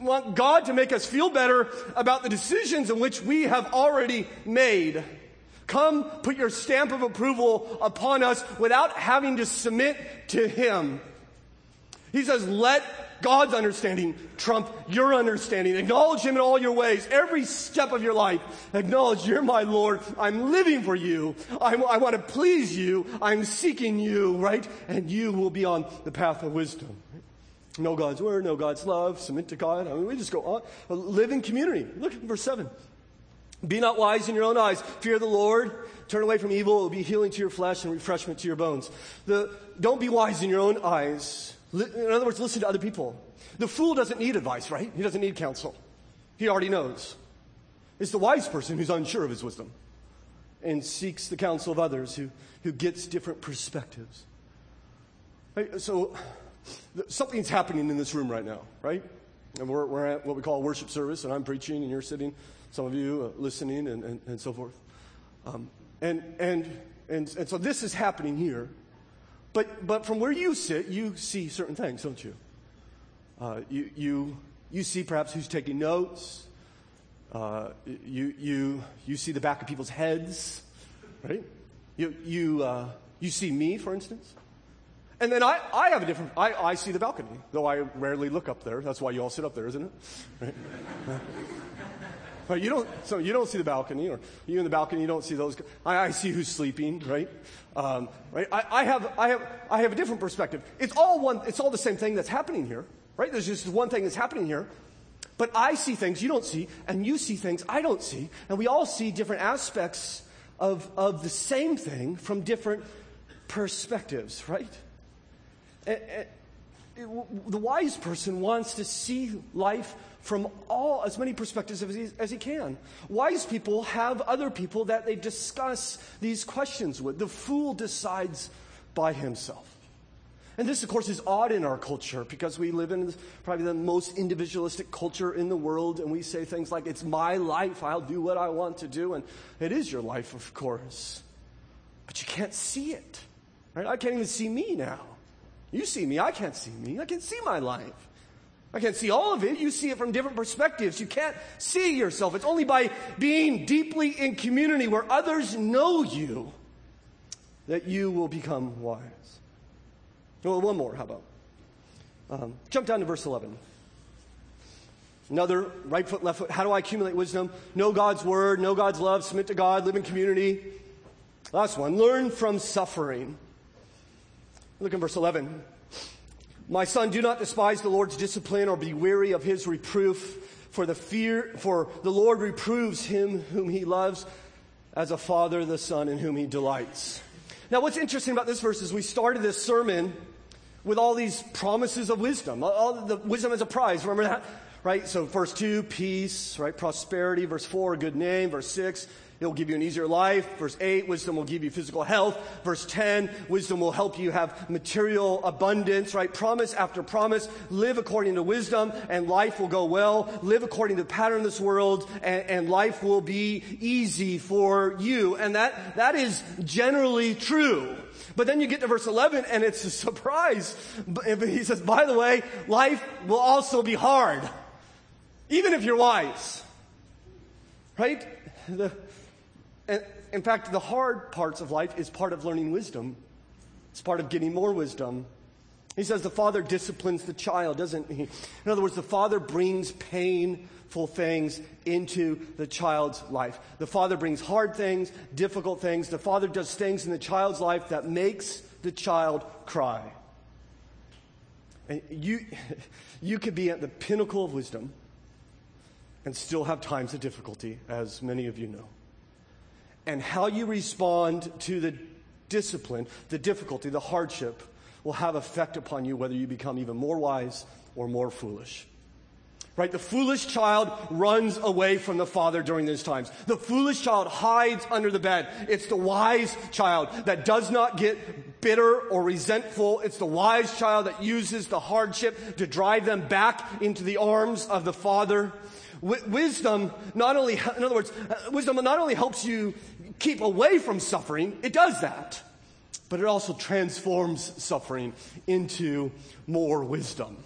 want God to make us feel better about the decisions in which we have already made. Come put your stamp of approval upon us without having to submit to Him. He says, let God's understanding trump your understanding. Acknowledge Him in all your ways, every step of your life. Acknowledge you're my Lord. I'm living for you. I, I want to please you. I'm seeking you, right? And you will be on the path of wisdom know God's word, know God's love, submit to God. I mean, we just go on. Live in community. Look at verse 7. Be not wise in your own eyes. Fear the Lord. Turn away from evil. It will be healing to your flesh and refreshment to your bones. The, don't be wise in your own eyes. In other words, listen to other people. The fool doesn't need advice, right? He doesn't need counsel. He already knows. It's the wise person who's unsure of his wisdom and seeks the counsel of others who, who gets different perspectives. So, something's happening in this room right now, right? And we're, we're at what we call worship service, and I'm preaching, and you're sitting, some of you uh, listening, and, and, and, so forth. Um, and, and, and, and so this is happening here. But, but from where you sit, you see certain things, don't you? Uh, you, you, you see perhaps who's taking notes. Uh, you, you, you see the back of people's heads, right? You, you, uh, you see me, for instance. And then I, I have a different, I, I see the balcony, though I rarely look up there. That's why you all sit up there, isn't it? Right? But you don't, so you don't see the balcony, or you in the balcony, you don't see those. I, I see who's sleeping, right? Um, right? I, I, have, I have, I have a different perspective. It's all one, it's all the same thing that's happening here, right? There's just one thing that's happening here. But I see things you don't see, and you see things I don't see, and we all see different aspects of, of the same thing from different perspectives, right? the wise person wants to see life from all as many perspectives as he, as he can. Wise people have other people that they discuss these questions with. The fool decides by himself. And this, of course, is odd in our culture because we live in probably the most individualistic culture in the world, and we say things like, It's my life, I'll do what I want to do. And it is your life, of course. But you can't see it. Right? I can't even see me now. You see me, I can't see me. I can see my life. I can't see all of it. You see it from different perspectives. You can't see yourself. It's only by being deeply in community where others know you that you will become wise. Well, one more, how about? Um, jump down to verse 11. Another right foot, left foot. How do I accumulate wisdom? Know God's word, know God's love, submit to God, live in community. Last one, learn from suffering. Look in verse 11. My son, do not despise the Lord's discipline or be weary of his reproof, for the fear, for the Lord reproves him whom he loves as a father the son in whom he delights. Now, what's interesting about this verse is we started this sermon with all these promises of wisdom, all the wisdom as a prize. Remember that? Right? So verse two, peace, right? Prosperity. Verse four, good name. Verse six, it will give you an easier life. Verse 8, wisdom will give you physical health. Verse 10, wisdom will help you have material abundance, right? Promise after promise. Live according to wisdom and life will go well. Live according to the pattern of this world and, and life will be easy for you. And that, that is generally true. But then you get to verse 11 and it's a surprise. He says, by the way, life will also be hard. Even if you're wise. Right? The, and in fact, the hard parts of life is part of learning wisdom. It's part of getting more wisdom. He says the father disciplines the child, doesn't he? In other words, the father brings painful things into the child's life. The father brings hard things, difficult things. The father does things in the child's life that makes the child cry. And you, you could be at the pinnacle of wisdom and still have times of difficulty, as many of you know and how you respond to the discipline, the difficulty, the hardship will have effect upon you whether you become even more wise or more foolish. Right? The foolish child runs away from the father during these times. The foolish child hides under the bed. It's the wise child that does not get bitter or resentful. It's the wise child that uses the hardship to drive them back into the arms of the father. Wisdom not only, in other words, uh, wisdom not only helps you keep away from suffering, it does that. But it also transforms suffering into more wisdom.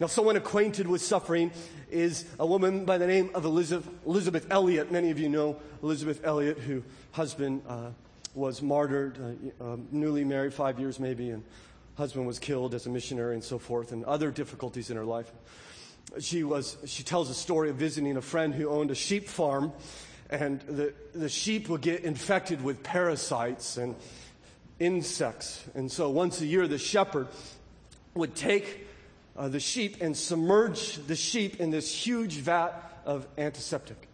Now, someone acquainted with suffering is a woman by the name of Elisabeth, Elisabeth Elliot. Many of you know Elisabeth Elliot, whose husband uh, was martyred, uh, uh, newly married, five years maybe, and husband was killed as a missionary and so forth, and other difficulties in her life. She was, she tells a story of visiting a friend who owned a sheep farm and the, the sheep would get infected with parasites and insects. And so once a year, the shepherd would take uh, the sheep and submerge the sheep in this huge vat of antiseptic.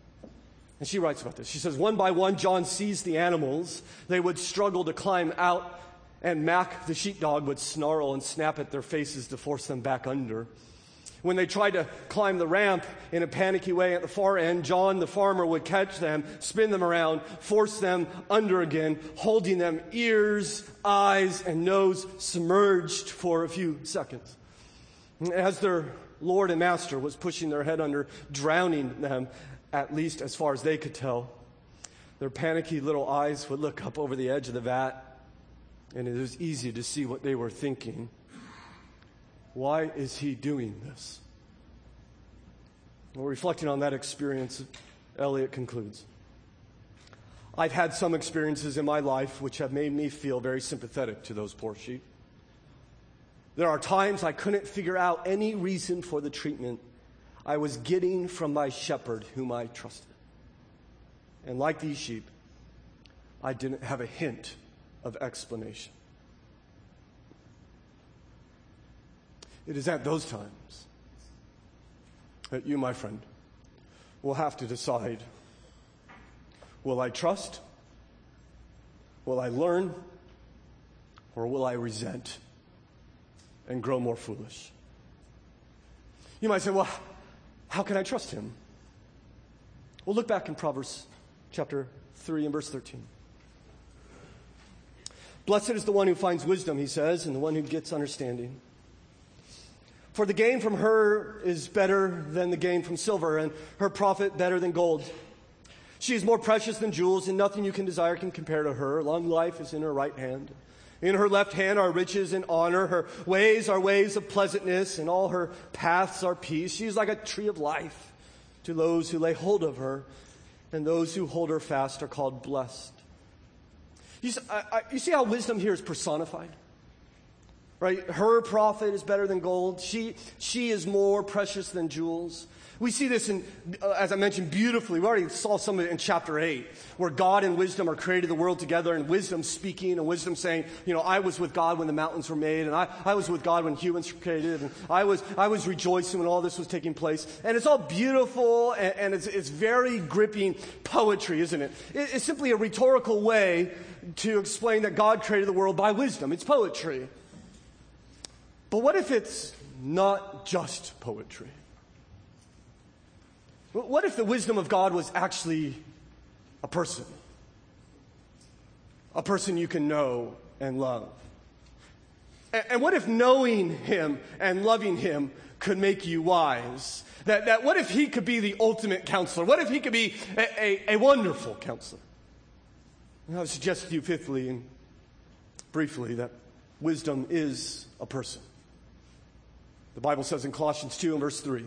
And she writes about this. She says, One by one, John seized the animals. They would struggle to climb out, and Mac, the sheepdog, would snarl and snap at their faces to force them back under. When they tried to climb the ramp in a panicky way at the far end, John the farmer would catch them, spin them around, force them under again, holding them ears, eyes, and nose submerged for a few seconds. As their Lord and Master was pushing their head under, drowning them, at least as far as they could tell, their panicky little eyes would look up over the edge of the vat, and it was easy to see what they were thinking. Why is he doing this? Well, reflecting on that experience, Elliot concludes I've had some experiences in my life which have made me feel very sympathetic to those poor sheep. There are times I couldn't figure out any reason for the treatment I was getting from my shepherd, whom I trusted. And like these sheep, I didn't have a hint of explanation. It is at those times that you, my friend, will have to decide will I trust? Will I learn? Or will I resent and grow more foolish? You might say, well, how can I trust him? Well, look back in Proverbs chapter 3 and verse 13. Blessed is the one who finds wisdom, he says, and the one who gets understanding. For the gain from her is better than the gain from silver, and her profit better than gold. She is more precious than jewels, and nothing you can desire can compare to her. Long life is in her right hand. In her left hand are riches and honor. Her ways are ways of pleasantness, and all her paths are peace. She is like a tree of life to those who lay hold of her, and those who hold her fast are called blessed. You see, I, I, you see how wisdom here is personified? Right? Her profit is better than gold. She, she is more precious than jewels. We see this in, uh, as I mentioned, beautifully. We already saw some of it in chapter 8, where God and wisdom are created the world together, and wisdom speaking, and wisdom saying, you know, I was with God when the mountains were made, and I, I was with God when humans were created, and I was, I was rejoicing when all this was taking place. And it's all beautiful, and, and it's, it's very gripping poetry, isn't it? it? It's simply a rhetorical way to explain that God created the world by wisdom. It's poetry. But what if it's not just poetry? What if the wisdom of God was actually a person? A person you can know and love. And what if knowing him and loving him could make you wise? That, that what if he could be the ultimate counselor? What if he could be a, a, a wonderful counselor? And I would suggest to you, fifthly and briefly, that wisdom is a person. The Bible says in Colossians 2 and verse 3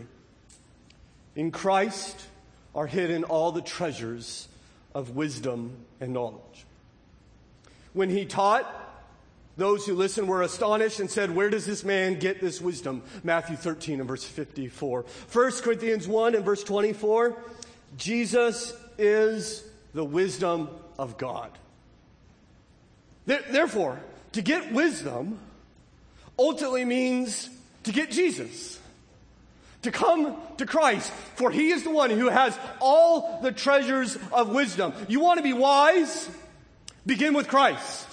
in Christ are hidden all the treasures of wisdom and knowledge. When he taught, those who listened were astonished and said, Where does this man get this wisdom? Matthew 13 and verse 54. 1 Corinthians 1 and verse 24 Jesus is the wisdom of God. Therefore, to get wisdom ultimately means to get Jesus to come to Christ, for he is the one who has all the treasures of wisdom. You want to be wise? Begin with Christ.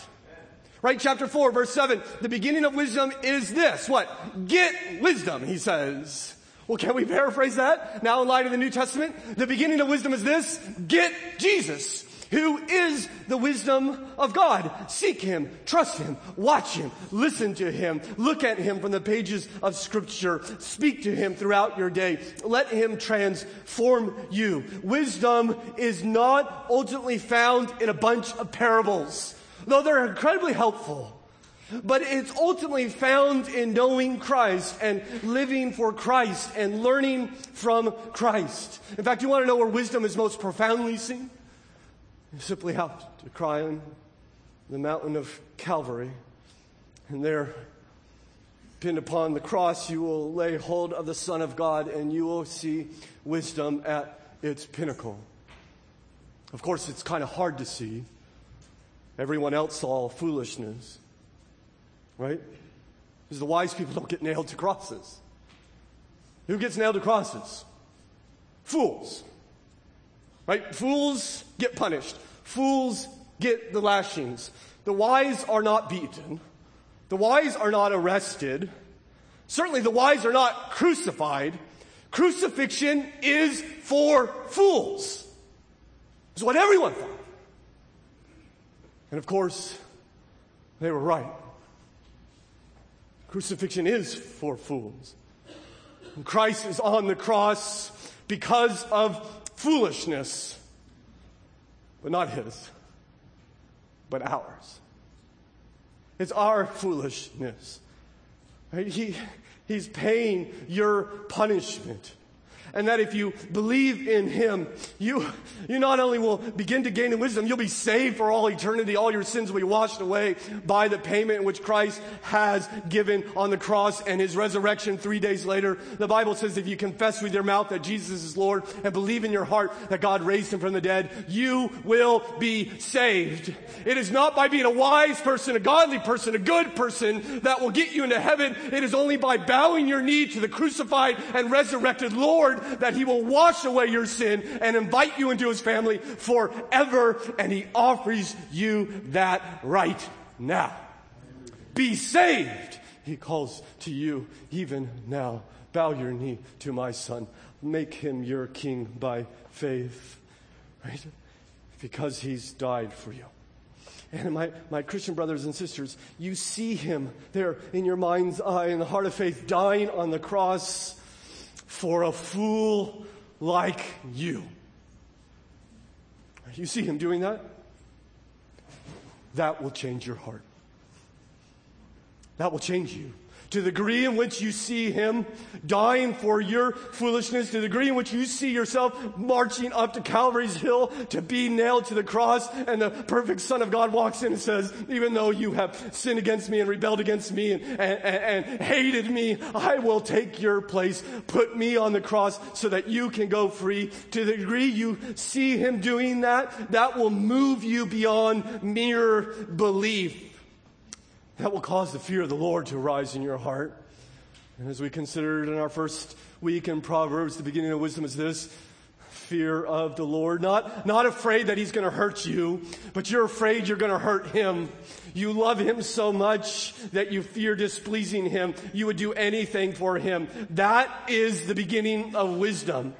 Right? Chapter 4, verse 7. The beginning of wisdom is this. What? Get wisdom, he says. Well, can we paraphrase that now in light of the New Testament? The beginning of wisdom is this. Get Jesus who is the wisdom of God. Seek Him, trust Him, watch Him, listen to Him, look at Him from the pages of Scripture, speak to Him throughout your day. Let Him transform you. Wisdom is not ultimately found in a bunch of parables, though they're incredibly helpful. But it's ultimately found in knowing Christ and living for Christ and learning from Christ. In fact, you want to know where wisdom is most profoundly seen? Simply have to cry on the mountain of Calvary, and there, pinned upon the cross, you will lay hold of the Son of God, and you will see wisdom at its pinnacle. Of course, it's kind of hard to see. Everyone else saw foolishness, right? Because the wise people don't get nailed to crosses. Who gets nailed to crosses? Fools. Right? Fools get punished. Fools get the lashings. The wise are not beaten. The wise are not arrested. Certainly the wise are not crucified. Crucifixion is for fools. Is what everyone thought. And of course, they were right. Crucifixion is for fools. And Christ is on the cross because of foolishness, but not his, but ours. It's our foolishness. Right? He, he's paying your punishment and that if you believe in him, you, you not only will begin to gain in wisdom, you'll be saved for all eternity. All your sins will be washed away by the payment which Christ has given on the cross and his resurrection three days later. The Bible says if you confess with your mouth that Jesus is Lord and believe in your heart that God raised him from the dead, you will be saved. It is not by being a wise person, a godly person, a good person that will get you into heaven. It is only by bowing your knee to the crucified and resurrected Lord that he will wash away your sin and invite you into his family forever. And he offers you that right now. Be saved he calls to you even now. Bow your knee to my son. Make him your king by faith. Right? Because he's died for you. And my, my Christian brothers and sisters, you see him there in your mind's eye in the heart of faith dying on the cross for a fool like you. You see him doing that? That will change your heart. That will change you to the degree in which you see him dying for your foolishness, to the degree in which you see yourself marching up to Calvary's hill to be nailed to the cross, and the perfect Son of God walks in and says, even though you have sinned against me and rebelled against me and, and, and hated me, I will take your place, put me on the cross so that you can go free. To the degree you see him doing that, that will move you beyond mere belief. That will cause the fear of the Lord to arise in your heart. And as we considered in our first week in Proverbs, the beginning of wisdom is this fear of the Lord. Not, not afraid that he's going to hurt you, but you're afraid you're going to hurt him. You love him so much that you fear displeasing him. You would do anything for him. That is the beginning of wisdom.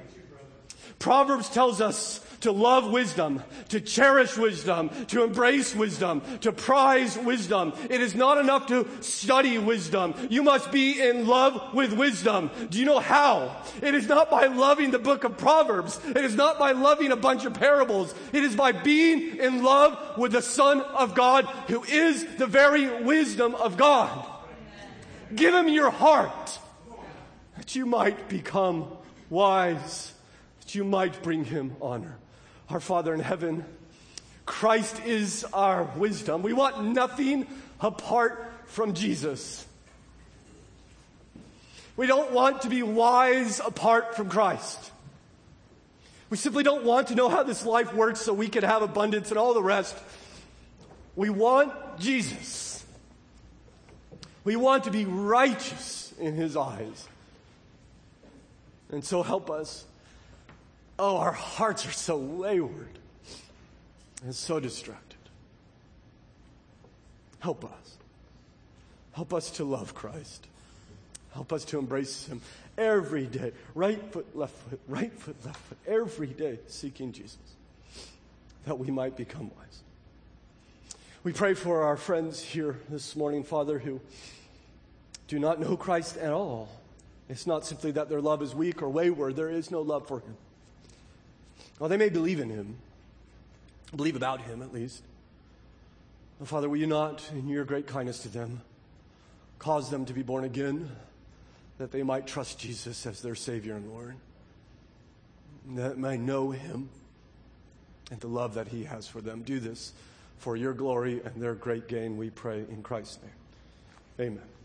Proverbs tells us to love wisdom, to cherish wisdom, to embrace wisdom, to prize wisdom. It is not enough to study wisdom. You must be in love with wisdom. Do you know how? It is not by loving the book of Proverbs. It is not by loving a bunch of parables. It is by being in love with the Son of God who is the very wisdom of God. Give him your heart that you might become wise, that you might bring him honor. Our Father in heaven, Christ is our wisdom. We want nothing apart from Jesus. We don't want to be wise apart from Christ. We simply don't want to know how this life works so we can have abundance and all the rest. We want Jesus. We want to be righteous in His eyes. And so help us Oh, our hearts are so wayward and so distracted. Help us. Help us to love Christ. Help us to embrace Him every day. Right foot, left foot, right foot, left foot, every day seeking Jesus that we might become wise. We pray for our friends here this morning, Father, who do not know Christ at all. It's not simply that their love is weak or wayward, there is no love for Him. Well, they may believe in him, believe about him at least. Well, Father, will you not, in your great kindness to them, cause them to be born again, that they might trust Jesus as their Savior and Lord, that they might know him and the love that he has for them. Do this for your glory and their great gain, we pray in Christ's name. Amen.